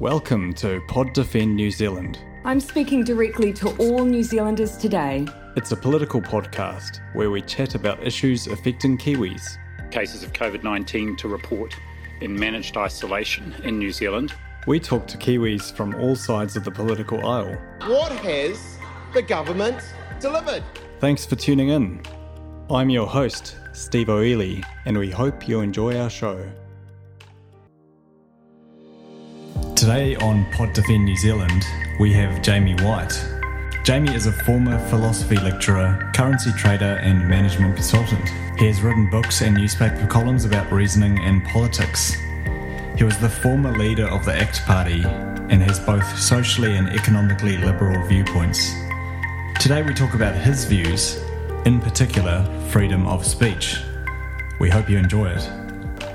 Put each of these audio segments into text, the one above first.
Welcome to Pod Defend New Zealand. I'm speaking directly to all New Zealanders today. It's a political podcast where we chat about issues affecting Kiwis. Cases of COVID 19 to report in managed isolation in New Zealand. We talk to Kiwis from all sides of the political aisle. What has the government delivered? Thanks for tuning in. I'm your host, Steve O'Ely, and we hope you enjoy our show. Today on Pod Defend New Zealand, we have Jamie Whyte. Jamie is a former philosophy lecturer, currency trader, and management consultant. He has written books and newspaper columns about reasoning and politics. He was the former leader of the ACT Party and has both socially and economically liberal viewpoints. Today we talk about his views, in particular, freedom of speech. We hope you enjoy it.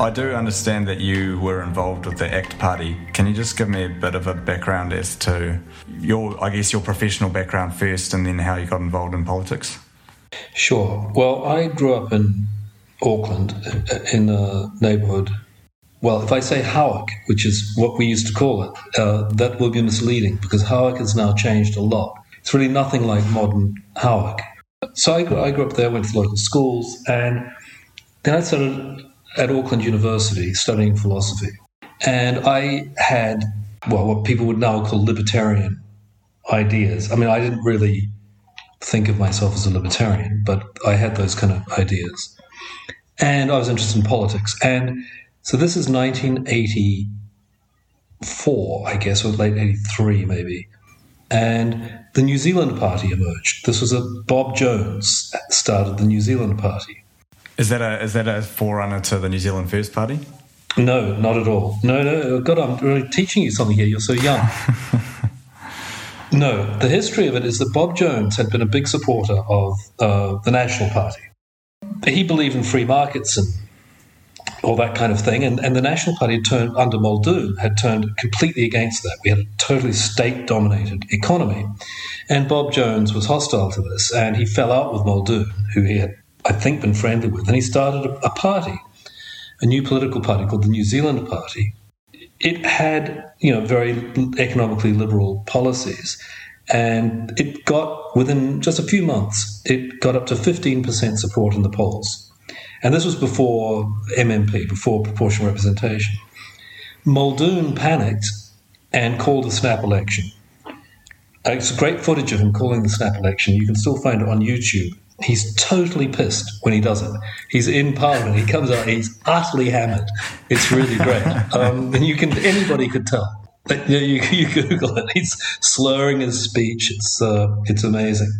I do understand that you were involved with the ACT Party. Can you just give me a bit of a background as to your, I guess, your professional background first and then how you got involved in politics? Sure. Well, I grew up in Auckland in a neighbourhood. Well, if I say Howick, which is what we used to call it, uh, that will be misleading because Howick has now changed a lot. It's really nothing like modern Howick. So I grew, I grew up there, went to local schools, and then I started at Auckland University studying philosophy. And I had, well, what people would now call libertarian ideas. I mean, I didn't really think of myself as a libertarian, but I had those kind of ideas. And I was interested in politics. And so this is 1984, I guess, or late 83 maybe. And the New Zealand Party emerged. This was a Bob Jones started the New Zealand Party. Is that a is that a forerunner to the New Zealand First Party? No, not at all. No, no. God, I'm really teaching you something here. You're so young. no, the history of it is that Bob Jones had been a big supporter of uh, the National Party. He believed in free markets and all that kind of thing. And, and the National Party had turned under Muldoon had turned completely against that. We had a totally state dominated economy. And Bob Jones was hostile to this. And he fell out with Muldoon, who he had I think, been friendly with. And he started a, a party, a new political party called the New Zealand Party. It had, you know, very economically liberal policies. And it got, within just a few months, it got up to 15% support in the polls. And this was before MMP, before proportional representation. Muldoon panicked and called a snap election. Uh, it's great footage of him calling the snap election. You can still find it on YouTube. He's totally pissed when he does it. He's in Parliament. He comes out. He's utterly hammered. It's really great, um, and you can anybody could tell. But, you, you, you, Google it. He's slurring his speech. It's uh, it's amazing.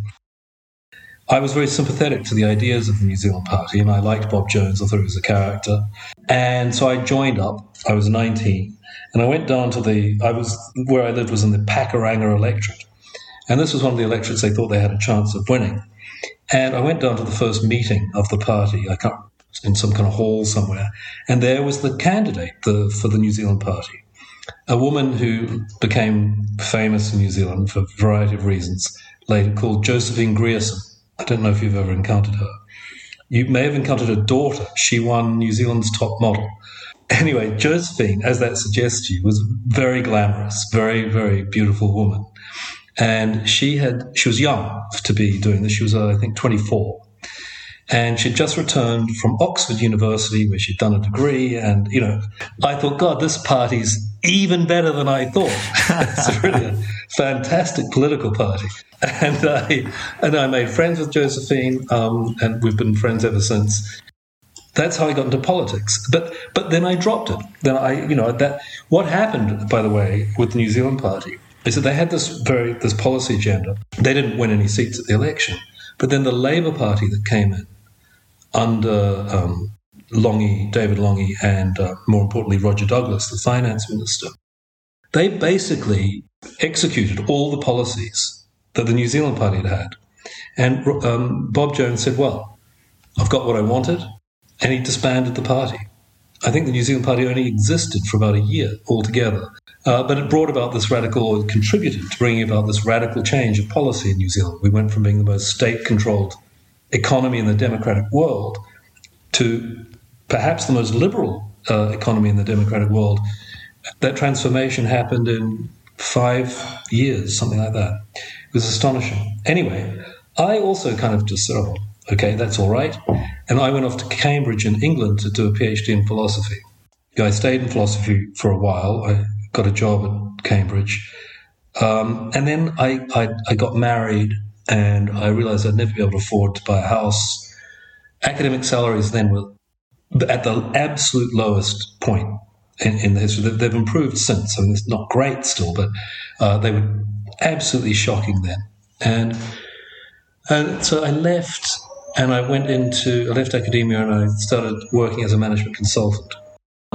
I was very sympathetic to the ideas of the New Zealand Party, and I liked Bob Jones. I thought he was a character, and so I joined up. I was 19, and I went down to the. I was where I lived was in the Pakuranga electorate, and this was one of the electorates they thought they had a chance of winning. And I went down to the first meeting of the party. I can't in some kind of hall somewhere, and there was the candidate the, for the New Zealand Party, a woman who became famous in New Zealand for a variety of reasons later, called Josephine Grierson. I don't know if you've ever encountered her. You may have encountered her daughter. She won New Zealand's top model. Anyway, Josephine, as that suggests to you, was very glamorous, very, very beautiful woman and she had she was young to be doing this. She was, uh, I think, 24, and she'd just returned from Oxford University where she'd done a degree. And you know, I thought, God, this party's even better than I thought. it's really a fantastic political party. And I and I made friends with Josephine, um, and we've been friends ever since. That's how I got into politics. But but then I dropped it. Then I you know that what happened, by the way, with the New Zealand Party is that they had this very this policy agenda. They didn't win any seats at the election, but then the Labour Party that came in under um, Lange, David Lange, and uh, more importantly Roger Douglas, the finance minister, they basically executed all the policies that the New Zealand Party had had. And um, Bob Jones said, "Well, I've got what I wanted," and he disbanded the party. I think the New Zealand Party only existed for about a year altogether. Uh, but it brought about this radical, or contributed to bringing about this radical change of policy in New Zealand. We went from being the most state controlled economy in the democratic world to perhaps the most liberal uh, economy in the democratic world that transformation happened in five years, something like that. It was astonishing. Anyway, I also kind of just said, oh, okay, that's all right. And I went off to Cambridge in England to do a PhD in philosophy. I stayed in philosophy for a while. I got a job at Cambridge. Um, and then I, I, I got married and I realized I'd never be able to afford to buy a house. Academic salaries then were at the absolute lowest point in, in the history. They've improved since. I mean, it's not great still, but uh, they were absolutely shocking then. And and so I left, and I went into I left academia, and I started working as a management consultant.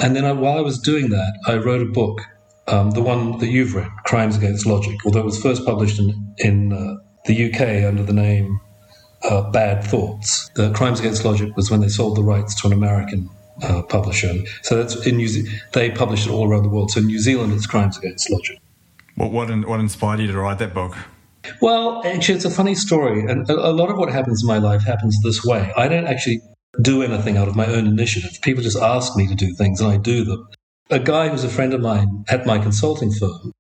And then I, while I was doing that, I wrote a book, um, the one that you've read, Crimes Against Logic, although it was first published in in uh, the UK under the name uh, Bad Thoughts. The Crimes Against Logic was when they sold the rights to an American uh, publisher. So that's in New Ze- they published it all around the world. So in New Zealand, it's Crimes Against Logic. What what, what inspired you to write that book? Well, actually, it's a funny story, and a, lot of what happens in my life happens this way. I don't actually do anything out of my own initiative. People just ask me to do things, and I do them. A guy who's a friend of mine at my consulting firm,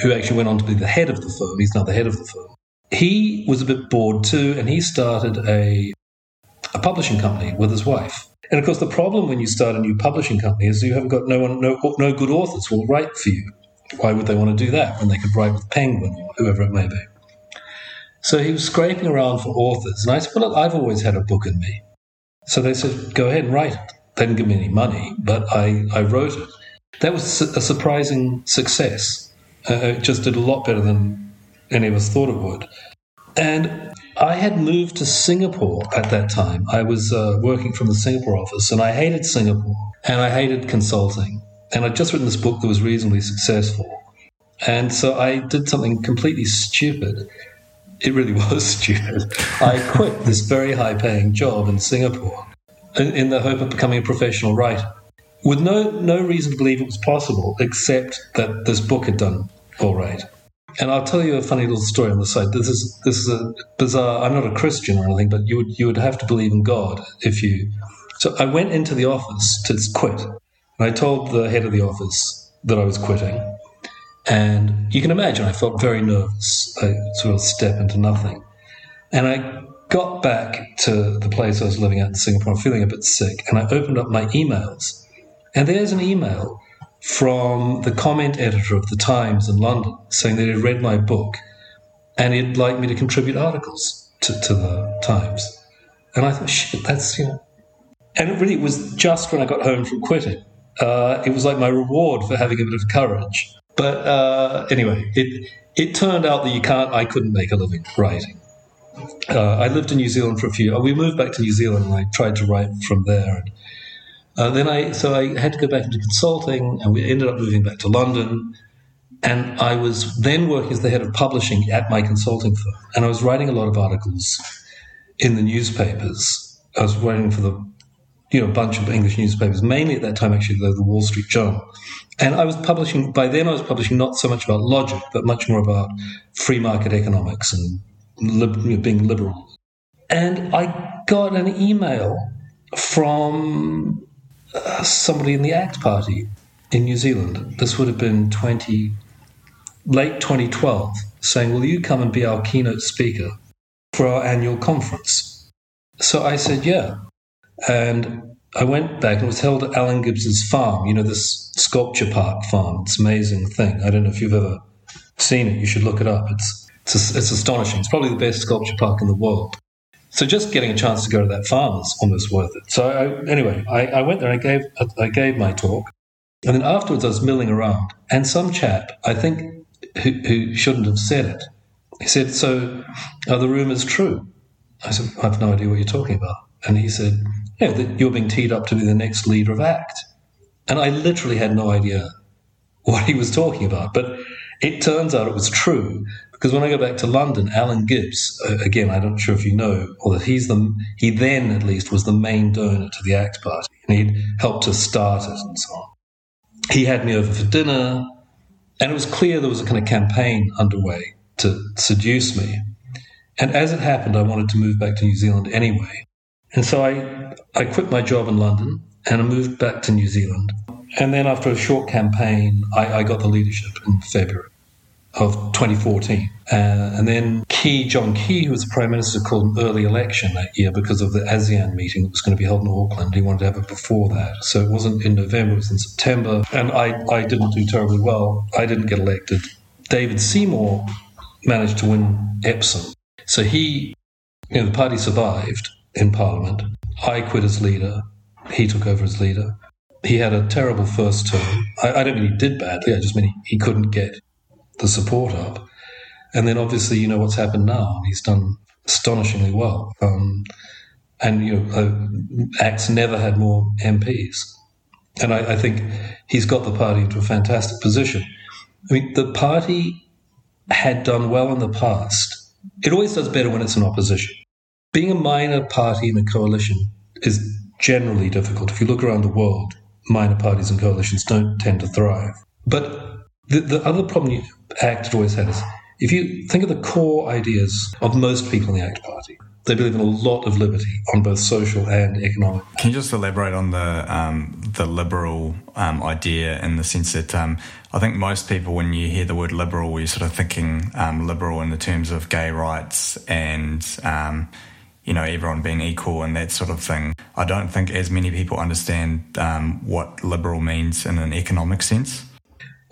who actually went on to be the head of the firm, he's now the head of the firm. He was a bit bored too, and he started a a publishing company with his wife. And of course, the problem when you start a new publishing company is you haven't got no one, no, no good authors will write for you. Why would they want to do that when they could write with Penguin or whoever it may be? So he was scraping around for authors, and I said, "Well, I've always had a book in me." So they said, "Go ahead and write it." They didn't give me any money, but I, I wrote it. That was a surprising success. Uh, it just did a lot better than any of us thought it would. And I had moved to Singapore at that time. I was uh, working from the Singapore office, and I hated Singapore, and I hated consulting. And I'd just written this book that was reasonably successful. And so I did something completely stupid. It really was stupid. I quit this very high paying job in Singapore in, in the hope of becoming a professional writer with no, no reason to believe it was possible except that this book had done all right. And I'll tell you a funny little story on the side. This is this is a bizarre. I'm not a Christian or anything, but you would you would have to believe in God if you. So I went into the office to quit, and I told the head of the office that I was quitting. And you can imagine I felt very nervous. I sort of step into nothing, and I got back to the place I was living at in Singapore, feeling a bit sick, and I opened up my emails, and there's an email from the comment editor of the Times in London saying that he'd read my book and he'd like me to contribute articles to, to the Times. And I thought, shit, that's, you know. And it really was just when I got home from quitting. Uh, it was like my reward for having a bit of courage. But uh, anyway, it, it turned out that you can't, I couldn't make a living writing. Uh, I lived in New Zealand for a few. We moved back to New Zealand, and I tried to write from there. And uh, then I so I had to go back into consulting, and we ended up moving back to London. And I was then working as the head of publishing at my consulting firm, and I was writing a lot of articles in the newspapers. I was writing for the you know a bunch of English newspapers, mainly at that time actually the, the Wall Street Journal. And I was publishing by then. I was publishing not so much about logic, but much more about free market economics and being liberal. And I got an email from uh, somebody in the ACT Party in New Zealand. This would have been 20, late 2012, saying, Will you come and be our keynote speaker for our annual conference? So I said, Yeah. And I went back and it was held at Alan Gibbs's farm, you know, this sculpture park farm. It's an amazing thing. I don't know if you've ever seen it. You should look it up. It's, it's, it's astonishing. It's probably the best sculpture park in the world. So just getting a chance to go to that farm is almost worth it. So I, anyway, I, I, went there. I gave I gave my talk, and then afterwards I was milling around, and some chap I think who, who shouldn't have said it. He said, "So are the rumours true?" I said, "I have no idea what you're talking about." And he said, "Yeah, that you're being teed up to be the next leader of ACT." And I literally had no idea what he was talking about, but it turns out it was true because when I go back to London, Alan Gibbs, again, I'm not sure if you know, or that he's the, he then at least was the main donor to the ACT Party, and he'd helped to start it and so on. He had me over for dinner, and it was clear there was a kind of campaign underway to seduce me. And as it happened, I wanted to move back to New Zealand anyway. And so I, I quit my job in London and I moved back to New Zealand. And then after a short campaign, I, I got the leadership in February of 2014. Uh, and then Key, John Key, who was the Prime Minister, called an early election that year because of the ASEAN meeting that was going to be held in Auckland. He wanted to have it before that. So it wasn't in November, it was in September. And I, I didn't do terribly well. I didn't get elected. David Seymour managed to win Epsom. So he, you know, the party survived in Parliament. I quit as leader. He took over as leader. He had a terrible first term. I, I don't mean he did badly, I just mean he, he couldn't get the support up. And then obviously, you know what's happened now, he's done astonishingly well. Um, and you know, uh, ACT's never had more MPs, and I, I, think he's got the party into a fantastic position. I mean, the party had done well in the past. It always does better when it's in opposition. Being a minor party in a coalition is generally difficult. If you look around the world, minor parties and coalitions don't tend to thrive. But the, the other problem you ACT always had is if you think of the core ideas of most people in the ACT Party, they believe in a lot of liberty on both social and economic. Can you just elaborate on the um, the liberal um, idea in the sense that um, I think most people, when you hear the word liberal, you're sort of thinking um, liberal in the terms of gay rights and um, you know everyone being equal and that sort of thing. I don't think as many people understand um, what liberal means in an economic sense.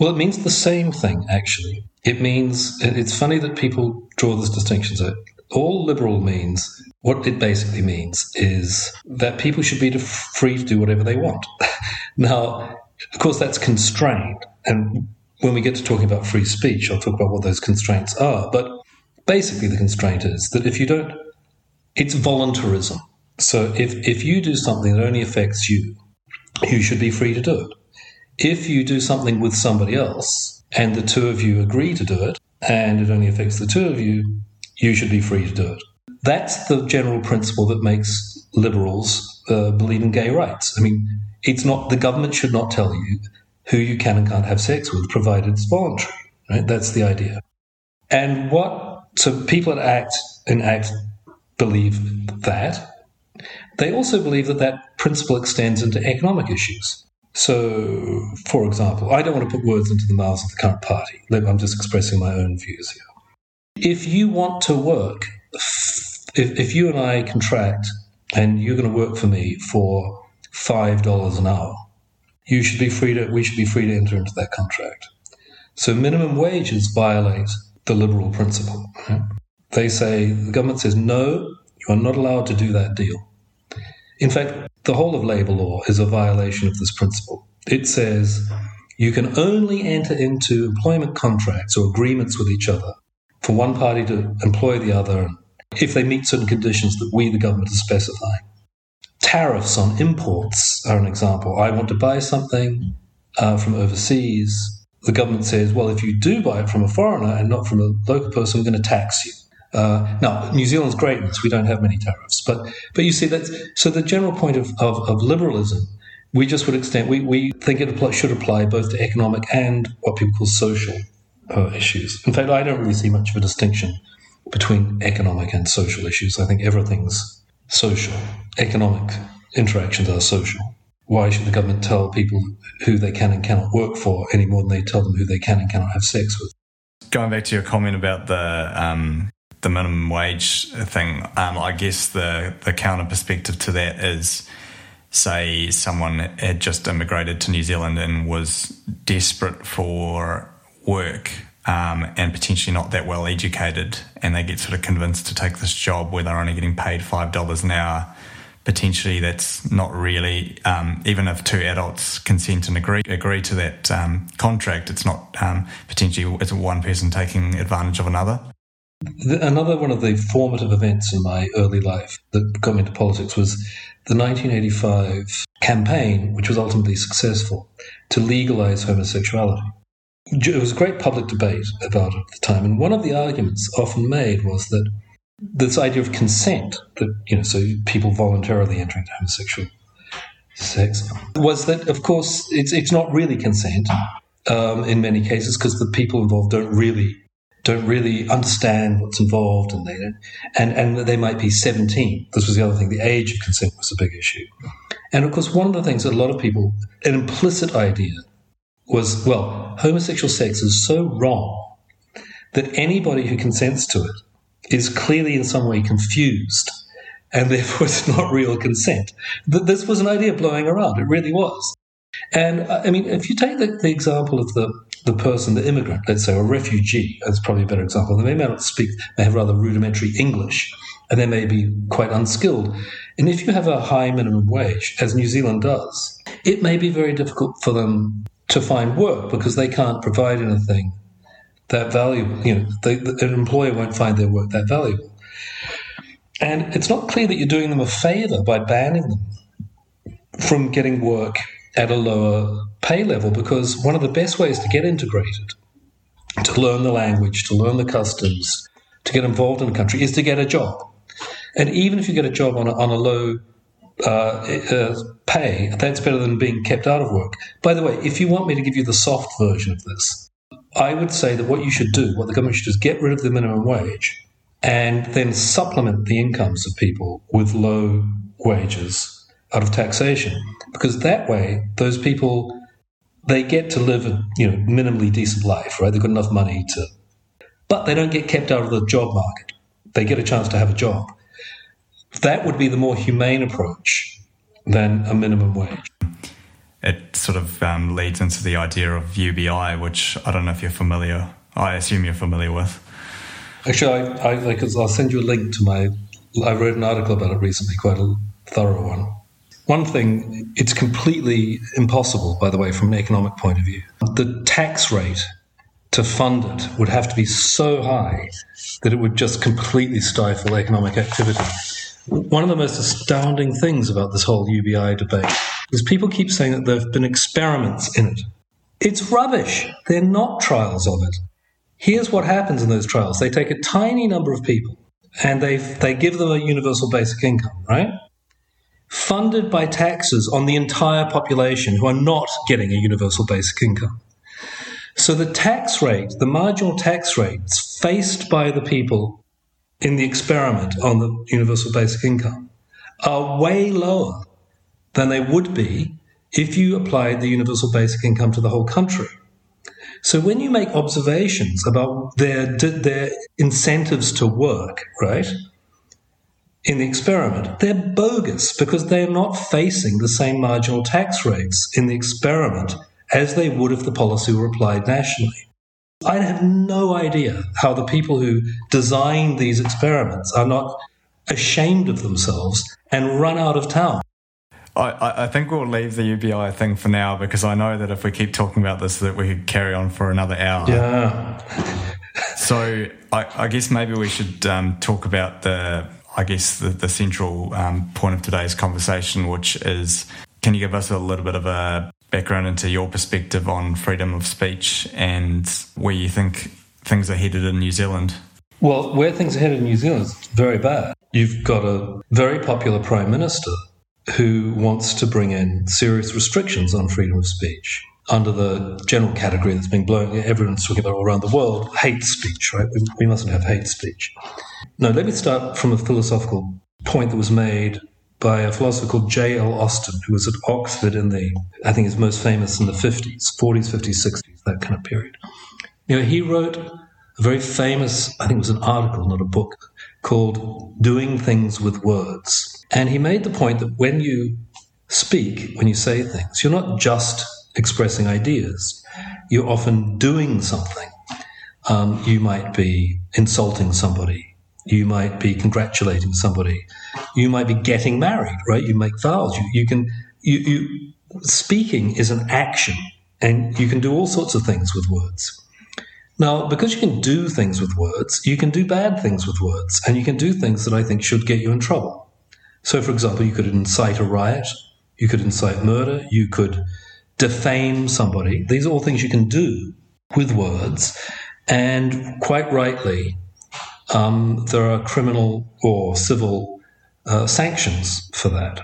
Well, it means the same thing, actually. It means, it's funny that people draw this distinction. So, all liberal means, what it basically means is that people should be free to do whatever they want. now, of course, that's constrained. And when we get to talking about free speech, I'll talk about what those constraints are. But basically, the constraint is that if you don't, it's voluntarism. So if, if you do something that only affects you, you should be free to do it. If you do something with somebody else and the two of you agree to do it and it only affects the two of you, you should be free to do it. That's the general principle that makes liberals uh, believe in gay rights. I mean, it's not the government should not tell you who you can and can't have sex with, provided it's voluntary. Right? That's the idea. And what so people at ACT and ACT believe that. They also believe that that principle extends into economic issues. So, for example, I don't want to put words into the mouths of the current party. I'm just expressing my own views here. If you want to work, if, if you and I contract and you're going to work for me for $5 an hour, you should be free to, we should be free to enter into that contract. So minimum wages violate the liberal principle. They say, the government says, no, you are not allowed to do that deal. In fact, the whole of labour law is a violation of this principle. It says you can only enter into employment contracts or agreements with each other for one party to employ the other if they meet certain conditions that we, the government, are specifying. Tariffs on imports are an example. I want to buy something uh, from overseas. The government says, well, if you do buy it from a foreigner and not from a local person, we're going to tax you. Uh, now, New Zealand's greatness, we don't have many tariffs, but but you see that. So the general point of, of, of liberalism, we just would extend. We, we think it apply, should apply both to economic and what people call social uh, issues. In fact, I don't really see much of a distinction between economic and social issues. I think everything's social. Economic interactions are social. Why should the government tell people who they can and cannot work for any more than they tell them who they can and cannot have sex with? Going back to your comment about the um, the minimum wage thing, um, I guess the the counter perspective to that is, say, someone had just immigrated to New Zealand and was desperate for work. Um, and potentially not that well educated, and they get sort of convinced to take this job where they're only getting paid five dollars an hour. Potentially, that's not really um, even if two adults consent and agree agree to that um, contract. It's not um, potentially it's one person taking advantage of another. Another one of the formative events in my early life that got me into politics was the 1985 campaign, which was ultimately successful, to legalize homosexuality. It was a great public debate about it at the time, and one of the arguments often made was that this idea of consent, that, you know, so people voluntarily entering into homosexual sex, was that, of course, it's, it's not really consent um, in many cases because the people involved don't really don't really understand what's involved, and they and and they might be 17. This was the other thing. The age of consent was a big issue, And of course, one of the things that a lot of people, an implicit idea was, well, homosexual sex is so wrong that anybody who consents to it is clearly in some way confused and therefore it's not real consent. This was an idea blowing around. It really was. And uh, I mean, if you take the, the example of the, the person, the immigrant, let's say, or refugee, that's probably a better example. They may not speak, they have rather rudimentary English, and they may be quite unskilled. And if you have a high minimum wage, as New Zealand does, it may be very difficult for them to find work because they can't provide anything that valuable. You know, they, an employer won't find their work that valuable. And it's not clear that you're doing them a favor by banning them from getting work at a lower pay level because one of the best ways to get integrated, to learn the language, to learn the customs, to get involved in the country is to get a job. And even if you get a job on a, on a low uh, uh, pay, that's better than being kept out of work. By the way, if you want me to give you the soft version of this, I would say that what you should do, what the government should do, is get rid of the minimum wage and then supplement the incomes of people with low wages out of taxation. Because that way, those people they get to live a you know minimally decent life, right? They've got enough money to, but they don't get kept out of the job market. They get a chance to have a job. That would be the more humane approach than a minimum wage. It sort of um, leads into the idea of UBI, which I don't know if you're familiar. I assume you're familiar with. Actually, I, I like I'll send you a link to my. I wrote an article about it recently, quite a thorough one. One thing, it's completely impossible, by the way, from an economic point of view. The tax rate to fund it would have to be so high that it would just completely stifle economic activity. One of the most astounding things about this whole UBI debate is people keep saying that there have been experiments in it. It's rubbish. They're not trials of it. Here's what happens in those trials they take a tiny number of people and they, they give them a universal basic income, right? Funded by taxes on the entire population who are not getting a universal basic income. So the tax rate, the marginal tax rates faced by the people in the experiment on the universal basic income are way lower than they would be if you applied the universal basic income to the whole country. So when you make observations about their their incentives to work, right, in the experiment, they're bogus because they're not facing the same marginal tax rates in the experiment as they would if the policy were applied nationally. I have no idea how the people who designed these experiments are not ashamed of themselves and run out of town. I, I think we'll leave the UBI thing for now because I know that if we keep talking about this, that we could carry on for another hour. Yeah. so I, I, guess maybe we should um, talk about the, I guess the, the central um, point of today's conversation, which is, can you give us a little bit of a background into your perspective on freedom of speech and where you think things are headed in New Zealand? Well, where things are headed in New Zealand is very bad. You've got a very popular prime minister who wants to bring in serious restrictions on freedom of speech under the general category that's been blown, everyone's talking about all around the world, hate speech, right? We, we mustn't have hate speech. Now, let me start from a philosophical point that was made by a philosopher called J.L. Austin, who was at Oxford in the, I think, is most famous in the 50s, 40s, 50s, 60s, that kind of period. You know, he wrote a very famous, I think it was an article, not a book, called Doing Things with Words. And he made the point that when you speak, when you say things, you're not just expressing ideas, you're often doing something. Um, you might be insulting somebody. You might be congratulating somebody. You might be getting married, right? You make vows. You, you can, you, you, speaking is an action and you can do all sorts of things with words. Now, because you can do things with words, you can do bad things with words, and you can do things that I think should get you in trouble. So, for example, you could incite a riot, you could incite murder, you could defame somebody. These are all things you can do with words. And quite rightly, um, there are criminal or civil uh, sanctions for that.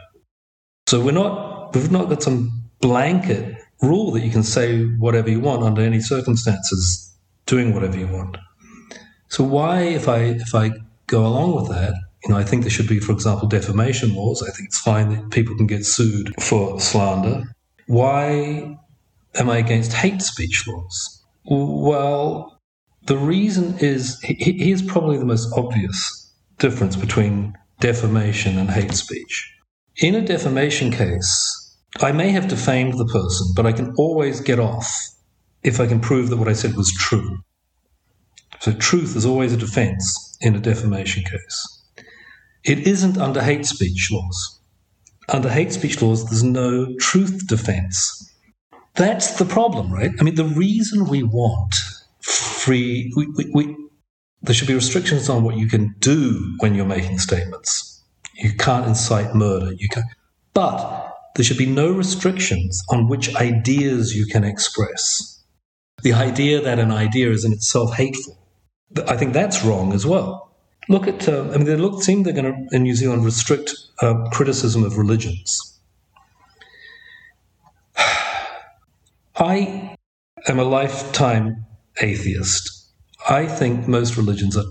So we're not, we've not got some blanket rule that you can say whatever you want under any circumstances, doing whatever you want. So why, if I if I go along with that, You know, I think there should be, for example, defamation laws. I think it's fine that people can get sued for slander. Why am I against hate speech laws? Well, the reason is here's probably the most obvious difference between defamation and hate speech. In a defamation case, I may have defamed the person, but I can always get off if I can prove that what I said was true. So, truth is always a defense in a defamation case. It isn't under hate speech laws. Under hate speech laws, there's no truth defense. That's the problem, right? I mean, the reason we want free, we, we, we, there should be restrictions on what you can do when you're making statements. You can't incite murder. You can, but there should be no restrictions on which ideas you can express. The idea that an idea is in itself hateful, I think that's wrong as well. Look at, uh, I mean, they look, seem they're going to, in New Zealand, restrict uh, criticism of religions. I am a lifetime atheist. I think most religions are,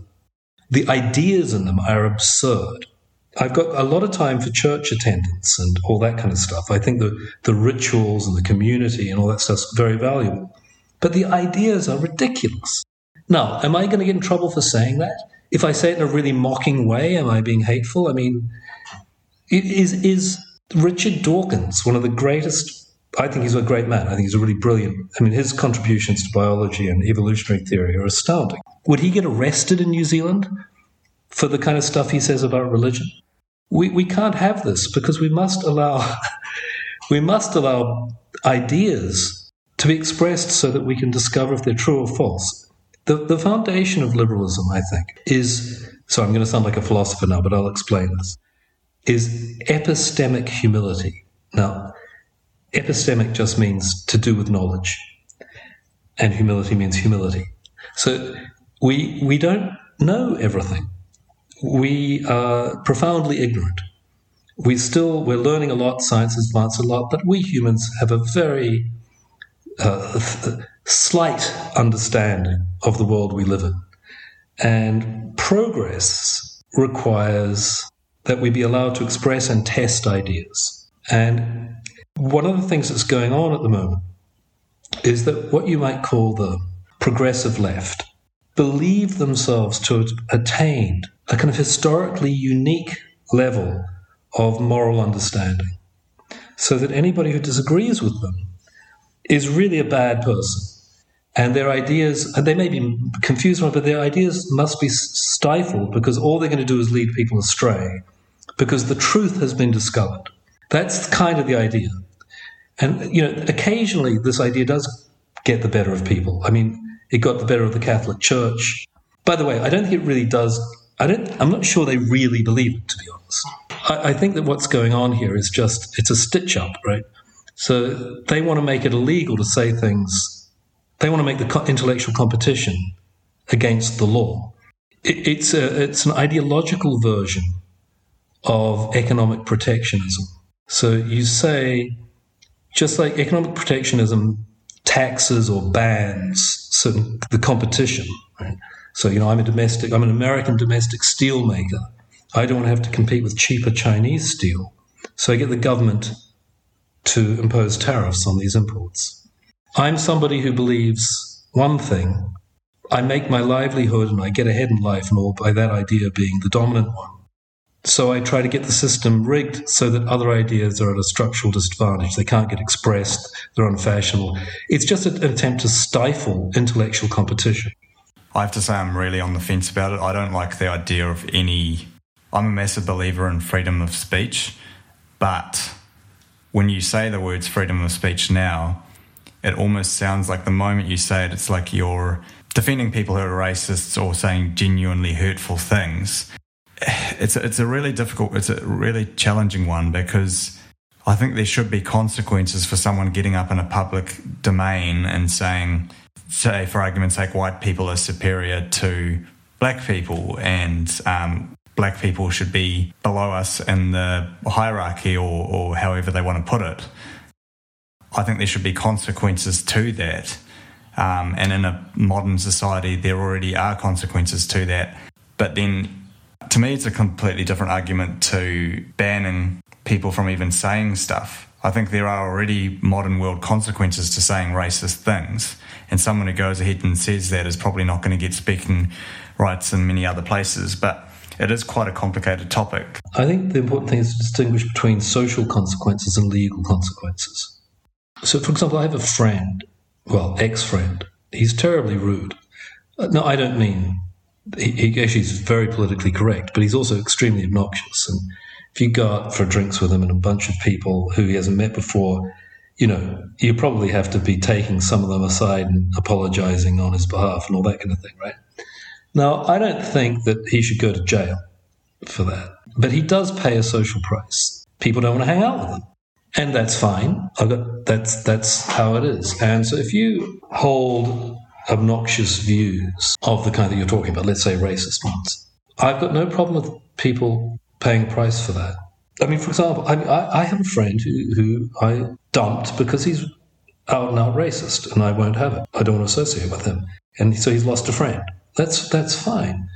the ideas in them are absurd. I've got a lot of time for church attendance and all that kind of stuff. I think the, the rituals and the community and all that stuff's very valuable. But the ideas are ridiculous. Now, am I going to get in trouble for saying that? If I say it in a really mocking way, am I being hateful? I mean, is, is Richard Dawkins one of the greatest? I think he's a great man. I think he's a really brilliant. I mean, his contributions to biology and evolutionary theory are astounding. Would he get arrested in New Zealand for the kind of stuff he says about religion? We, we can't have this because we must allow we must allow ideas to be expressed so that we can discover if they're true or false. The, the foundation of liberalism, I think, is so I'm going to sound like a philosopher now, but I'll explain this, is epistemic humility. Now, epistemic just means to do with knowledge, and humility means humility. So we we don't know everything we are profoundly ignorant. We still we're learning a lot. Science has advanced a lot, but we humans have a very uh, slight understanding of the world we live in, and progress requires that we be allowed to express and test ideas. And one of the things that's going on at the moment is that what you might call the progressive left believe themselves to have attained a kind of historically unique level of moral understanding, so that anybody who disagrees with them is really a bad person. And their ideas, and they may be confused, but their ideas must be stifled because all they're going to do is lead people astray because the truth has been discovered. That's kind of the idea. And, you know, occasionally this idea does get the better of people. I mean, it got the better of the Catholic Church. By the way, I don't think it really does I don't. I'm not sure they really believe it, to be honest. I, I think that what's going on here is just it's a stitch up, right? So they want to make it illegal to say things. They want to make the intellectual competition against the law. It's a, it's an ideological version of economic protectionism. So you say, just like economic protectionism taxes or bans certain the competition, right? So, you know, I'm a domestic, I'm an American domestic steel maker. I don't want to have to compete with cheaper Chinese steel. So I get the government to impose tariffs on these imports. I'm somebody who believes one thing. I make my livelihood and I get ahead in life, and all by that idea being the dominant one. So I try to get the system rigged so that other ideas are at a structural disadvantage. They can't get expressed, they're unfashionable. It's just an attempt to stifle intellectual competition. I have to say, I'm really on the fence about it. I don't like the idea of any. I'm a massive believer in freedom of speech, but when you say the words freedom of speech now, it almost sounds like the moment you say it, it's like you're defending people who are racists or saying genuinely hurtful things. It's a, it's a really difficult, it's a really challenging one because I think there should be consequences for someone getting up in a public domain and saying, say, for argument's sake, white people are superior to black people, and um, black people should be below us in the hierarchy, or, or however they want to put it. I think there should be consequences to that. Um, and in a modern society, there already are consequences to that. But then To me, it's a completely different argument to banning people from even saying stuff. I think there are already modern world consequences to saying racist things, and someone who goes ahead and says that is probably not going to get speaking rights in many other places. But it is quite a complicated topic. I think the important thing is to distinguish between social consequences and legal consequences. So, for example, I have a friend, well, ex friend, he's terribly rude. Uh, no, I don't mean, he, he actually is very politically correct, but he's also extremely obnoxious. And if you go out for drinks with him and a bunch of people who he hasn't met before, you know, you probably have to be taking some of them aside and apologizing on his behalf and all that kind of thing, right? Now, I don't think that he should go to jail for that, but he does pay a social price. People don't want to hang out with him. And that's fine. Got, that's that's how it is. And so if you hold obnoxious views of the kind that you're talking about, let's say racist ones, I've got no problem with people paying a price for that. I mean, for example, I, I, I have a friend who, who I dumped because he's out and out racist, and I won't have it. I don't want to associate with him. And so he's lost a friend. That's that's fine.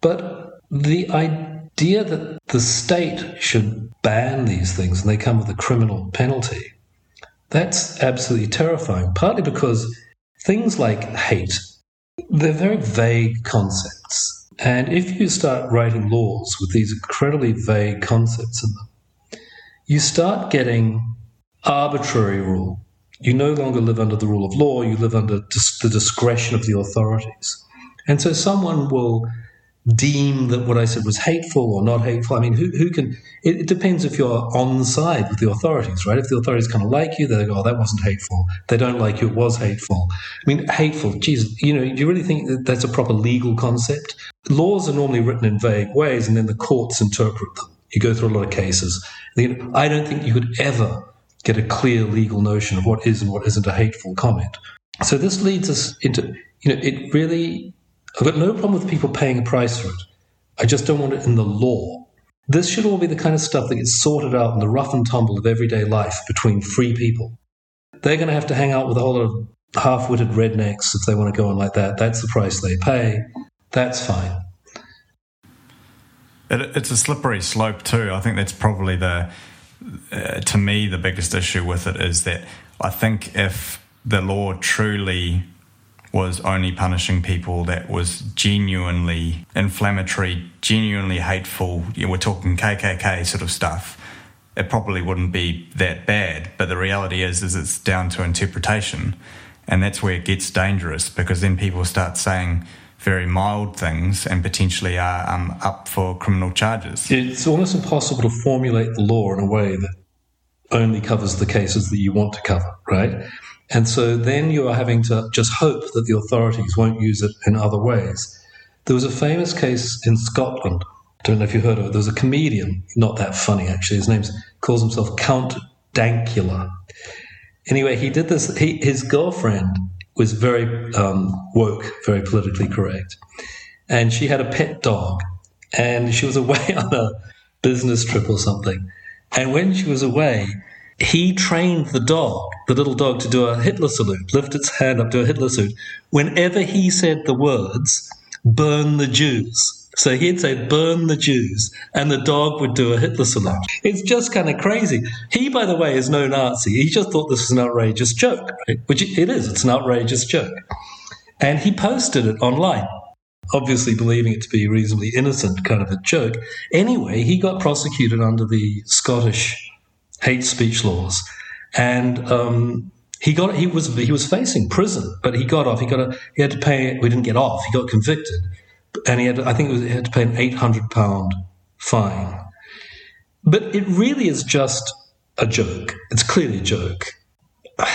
But the idea that the state should ban these things and they come with a criminal penalty, that's absolutely terrifying. Partly because things like hate, they're very vague concepts. And if you start writing laws with these incredibly vague concepts in them, you start getting arbitrary rule. You no longer live under the rule of law, you live under the discretion of the authorities. And so someone will deem that what I said was hateful or not hateful. I mean, who, who can, it, it, depends if you're on side with the authorities, right? If the authorities kind of like you, they go, oh, that wasn't hateful. They don't like you, it was hateful. I mean, hateful, geez, you know, do you really think that that's a proper legal concept? Laws are normally written in vague ways and then the courts interpret them. You go through a lot of cases. I don't think you could ever get a clear legal notion of what is and what isn't a hateful comment. So this leads us into, you know, it really I've got no problem with people paying a price for it. I just don't want it in the law. This should all be the kind of stuff that gets sorted out in the rough and tumble of everyday life between free people. They're going to have to hang out with a whole lot of half witted rednecks if they want to go on like that. That's the price they pay. That's fine. It, it's a slippery slope, too. I think that's probably the, uh, to me, the biggest issue with it is that I think if the law truly was only punishing people that was genuinely inflammatory, genuinely hateful. You know, we're talking KKK sort of stuff. It probably wouldn't be that bad, but the reality is, is it's down to interpretation, and that's where it gets dangerous because then people start saying very mild things and potentially are um, up for criminal charges. It's almost impossible to formulate the law in a way that only covers the cases that you want to cover, right? And so then you are having to just hope that the authorities won't use it in other ways. There was a famous case in Scotland. I don't know if you heard of it. There was a comedian, not that funny actually. His name calls himself Count Dankula. Anyway, he did this. He, his girlfriend was very um, woke, very politically correct, and she had a pet dog, and she was away on a business trip or something. And when she was away, he trained the dog, the little dog, to do a Hitler salute, lift its hand up, do a Hitler salute. Whenever he said the words, burn the Jews. So he'd say, burn the Jews, and the dog would do a Hitler salute. It's just kind of crazy. He, by the way, is no Nazi. He just thought this was an outrageous joke, right? which it is. It's an outrageous joke. And he posted it online, obviously believing it to be reasonably innocent kind of a joke. Anyway, he got prosecuted under the Scottish hate speech laws, and um, he got he was he was facing prison, but he got off. He got a he had to pay. We didn't get off. He got convicted, and he had I think was, he had to pay an eight hundred pound fine. But it really is just a joke. It's clearly a joke.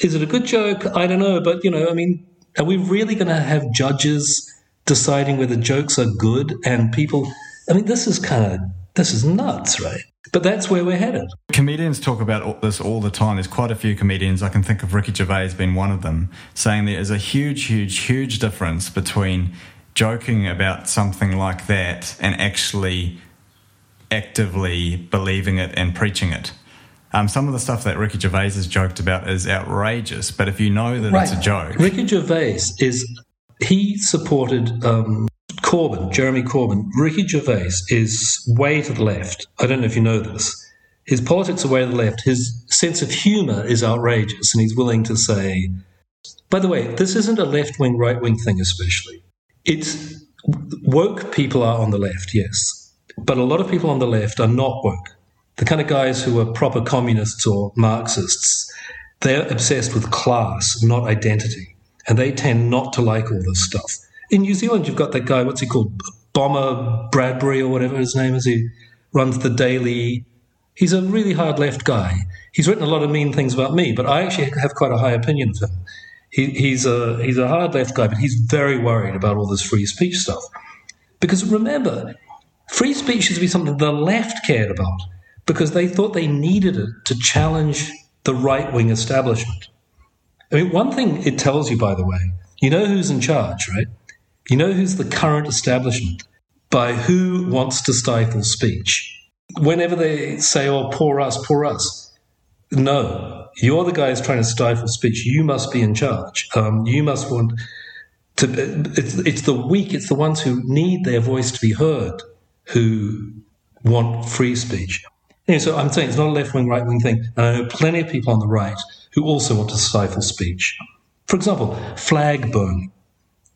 Is it a good joke? I don't know, but you know, I mean, are we really going to have judges deciding whether jokes are good and people? I mean, this is kind of this is nuts, right? But that's where we're headed. Comedians talk about this all the time. There's quite a few comedians. I can think of Ricky Gervais being one of them, saying there is a huge, huge, huge difference between joking about something like that and actually actively believing it and preaching it. Um, some of the stuff that Ricky Gervais has joked about is outrageous, but if you know that right. it's a joke. Ricky Gervais is, he supported um, Corbyn, Jeremy Corbyn, Ricky Gervais is way to the left. I don't know if you know this. His politics are way to the left. His sense of humour is outrageous, and he's willing to say, by the way, this isn't a left wing, right wing thing, especially. It's woke people are on the left, yes, but a lot of people on the left are not woke. The kind of guys who are proper communists or Marxists, they're obsessed with class, not identity, and they tend not to like all this stuff. In New Zealand, you've got that guy, what's he called? Bomber Bradbury or whatever his name is. He runs the Daily. He's a really hard left guy. He's written a lot of mean things about me, but I actually have quite a high opinion of him. He, he's a he's a hard left guy, but he's very worried about all this free speech stuff. Because remember, free speech to be something the left cared about because they thought they needed it to challenge the right wing establishment. I mean, one thing it tells you, by the way, you know who's in charge, right? You know who's the current establishment by who wants to stifle speech. Whenever they say, oh, poor us, poor us, no, you're the guy who's trying to stifle speech. You must be in charge. Um, you must want to. It's, it's the weak, it's the ones who need their voice to be heard who want free speech. Anyway, so I'm saying it's not a left wing, right wing thing. And I know plenty of people on the right who also want to stifle speech. For example, flag burning.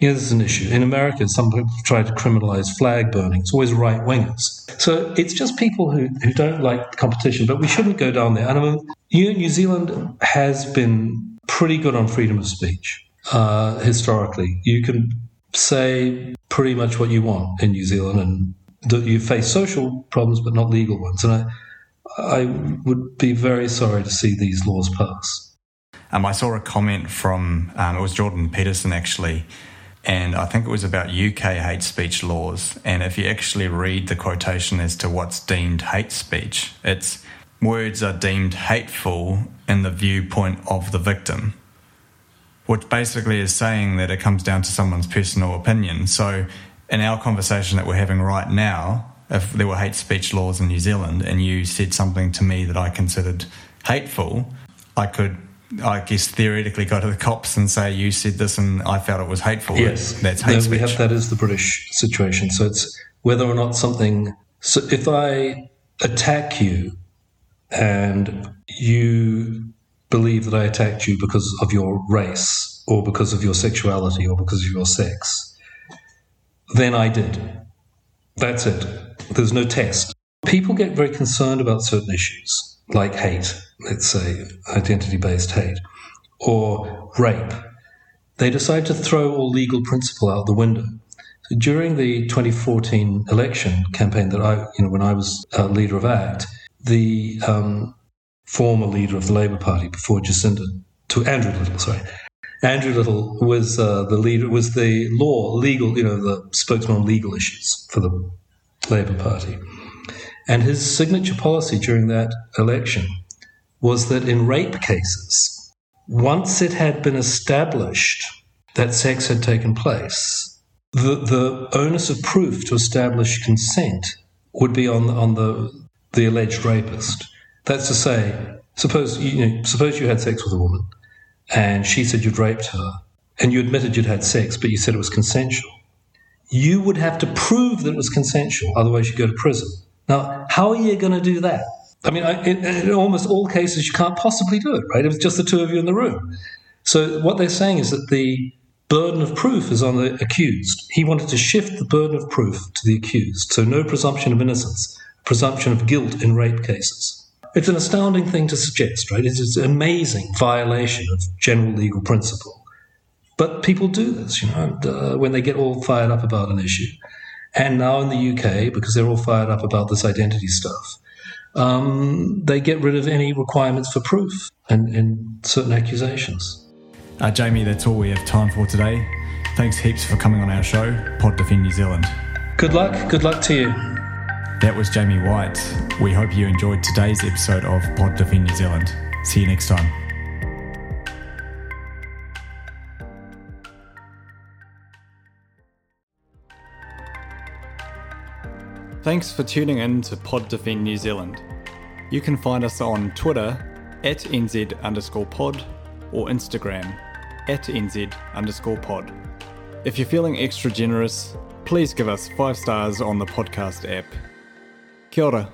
You know, this is an issue. In America, some people try to criminalize flag burning. It's always right wingers. So it's just people who, who don't like competition, but we shouldn't go down there. And I mean, you know, New Zealand has been pretty good on freedom of speech uh, historically. You can say pretty much what you want in New Zealand, and you face social problems, but not legal ones. And I, I would be very sorry to see these laws pass. Um, I saw a comment from, um, it was Jordan Peterson actually, and I think it was about UK hate speech laws. And if you actually read the quotation as to what's deemed hate speech, it's words are deemed hateful in the viewpoint of the victim, which basically is saying that it comes down to someone's personal opinion. So, in our conversation that we're having right now, if there were hate speech laws in New Zealand and you said something to me that I considered hateful, I could I guess theoretically go to the cops and say you said this and I felt it was hateful. Yes, that's hate no, speech. We have, that is the British situation. So it's whether or not something. So if I attack you and you believe that I attacked you because of your race or because of your sexuality or because of your sex, then I did. That's it. There's no test. People get very concerned about certain issues like hate, let's say identity based hate, or rape, they decide to throw all legal principle out the window. So during the 2014 election campaign that I, you know, when I was uh, leader of ACT, the um, former leader of the Labour Party before Jacinda, to Andrew Little, sorry, Andrew Little was uh, the leader, was the law, legal, you know, the spokesman on legal issues for the Labour Party. And his signature policy during that election was that in rape cases, once it had been established that sex had taken place, the, the onus of proof to establish consent would be on, on the, the alleged rapist. That's to say, suppose you, know, suppose you had sex with a woman and she said you'd raped her and you admitted you'd had sex, but you said it was consensual. You would have to prove that it was consensual, otherwise you'd go to prison. Now, how are you going to do that? I mean, in, in, almost all cases, you can't possibly do it, right? It was just the two of you in the room. So, what they're saying is that the burden of proof is on the accused. He wanted to shift the burden of proof to the accused. So, no presumption of innocence, presumption of guilt in rape cases. It's an astounding thing to suggest, right? It's an amazing violation of general legal principle. But people do this, you know, and, uh, when they get all fired up about an issue. And now in the UK, because they're all fired up about this identity stuff, um, they get rid of any requirements for proof and, and certain accusations. Uh, Jamie, that's all we have time for today. Thanks heaps for coming on our show, Pod Defend New Zealand. Good luck. Good luck to you. That was Jamie Whyte. We hope you enjoyed today's episode of Pod Defend New Zealand. See you next time. Thanks for tuning in to Pod Defend New Zealand. You can find us on Twitter at NZ underscore pod or Instagram at NZ underscore pod. If you're feeling extra generous, please give us five stars on the podcast app. Kia ora.